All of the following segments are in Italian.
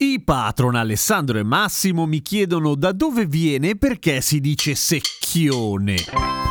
I patron Alessandro e Massimo mi chiedono da dove viene e perché si dice secchione.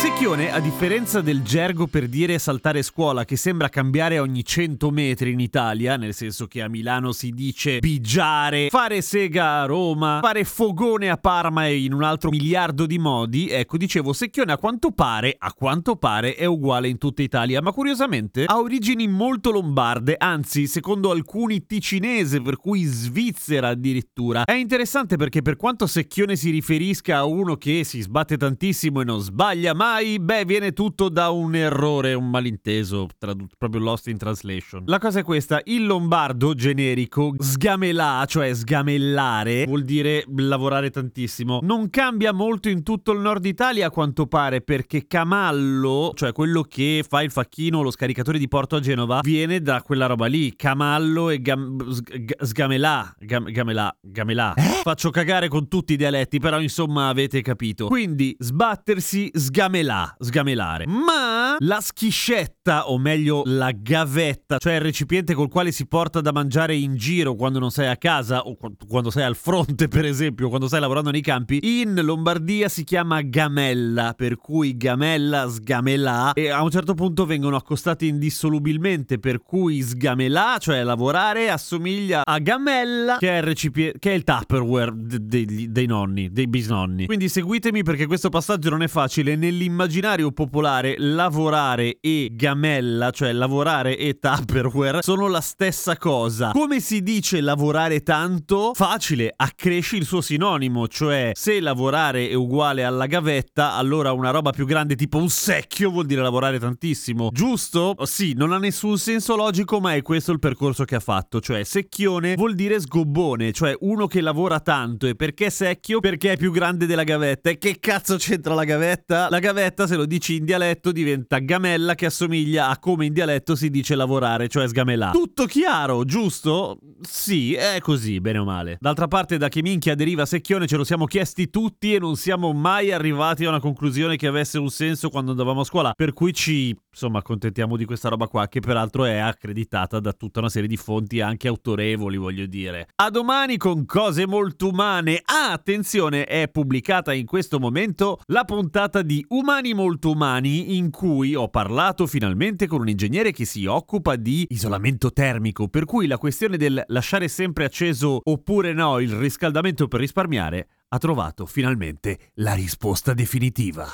Secchione, a differenza del gergo per dire saltare scuola che sembra cambiare ogni 100 metri in Italia, nel senso che a Milano si dice pigiare, fare sega a Roma, fare fogone a Parma e in un altro miliardo di modi, ecco dicevo Secchione a quanto pare, a quanto pare è uguale in tutta Italia, ma curiosamente ha origini molto lombarde, anzi secondo alcuni ticinese, per cui Svizzera addirittura. È interessante perché per quanto Secchione si riferisca a uno che si sbatte tantissimo e non sbaglia mai, beh, viene tutto da un errore, un malinteso, tradu- proprio lost in translation. La cosa è questa, il lombardo generico, sgamelà, cioè sgamellare, vuol dire lavorare tantissimo. Non cambia molto in tutto il nord Italia a quanto pare, perché Camallo, cioè quello che fa il facchino, lo scaricatore di Porto a Genova, viene da quella roba lì, Camallo e gam- sg- sgamelà, gam- gamelà, gamelà. Eh? Faccio cagare con tutti i dialetti, però insomma avete capito. Quindi sbattersi, sgamelà sgamelare. Ma la schiscetta, o meglio la gavetta, cioè il recipiente col quale si porta da mangiare in giro quando non sei a casa o quando sei al fronte, per esempio, quando stai lavorando nei campi, in Lombardia si chiama gamella, per cui gamella, sgamelà e a un certo punto vengono accostati indissolubilmente, per cui sgamelà, cioè lavorare, assomiglia a gamella, che è il recipiente che è il Tupperware de- de- dei nonni, dei bisnonni. Quindi seguitemi perché questo passaggio non è facile nell'immaginario nell'immaginario popolare lavorare e gamella, cioè lavorare e Tupperware, sono la stessa cosa. Come si dice lavorare tanto? Facile, accresci il suo sinonimo, cioè se lavorare è uguale alla gavetta, allora una roba più grande tipo un secchio vuol dire lavorare tantissimo. Giusto? Sì, non ha nessun senso logico, ma è questo il percorso che ha fatto, cioè secchione vuol dire sgobbone, cioè uno che lavora tanto e perché secchio? Perché è più grande della gavetta. E che cazzo c'entra la gavetta? La gavetta se lo dici in dialetto diventa gamella che assomiglia a come in dialetto si dice lavorare, cioè sgamelà. Tutto chiaro, giusto? Sì, è così, bene o male. D'altra parte, da che minchia deriva Secchione ce lo siamo chiesti tutti e non siamo mai arrivati a una conclusione che avesse un senso quando andavamo a scuola. Per cui ci, insomma, accontentiamo di questa roba qua, che peraltro è accreditata da tutta una serie di fonti anche autorevoli, voglio dire. A domani con cose molto umane. Ah, attenzione, è pubblicata in questo momento la puntata di Umani molto umani in cui ho parlato finalmente con un ingegnere che si occupa di isolamento termico, per cui la questione del lasciare sempre acceso oppure no il riscaldamento per risparmiare ha trovato finalmente la risposta definitiva.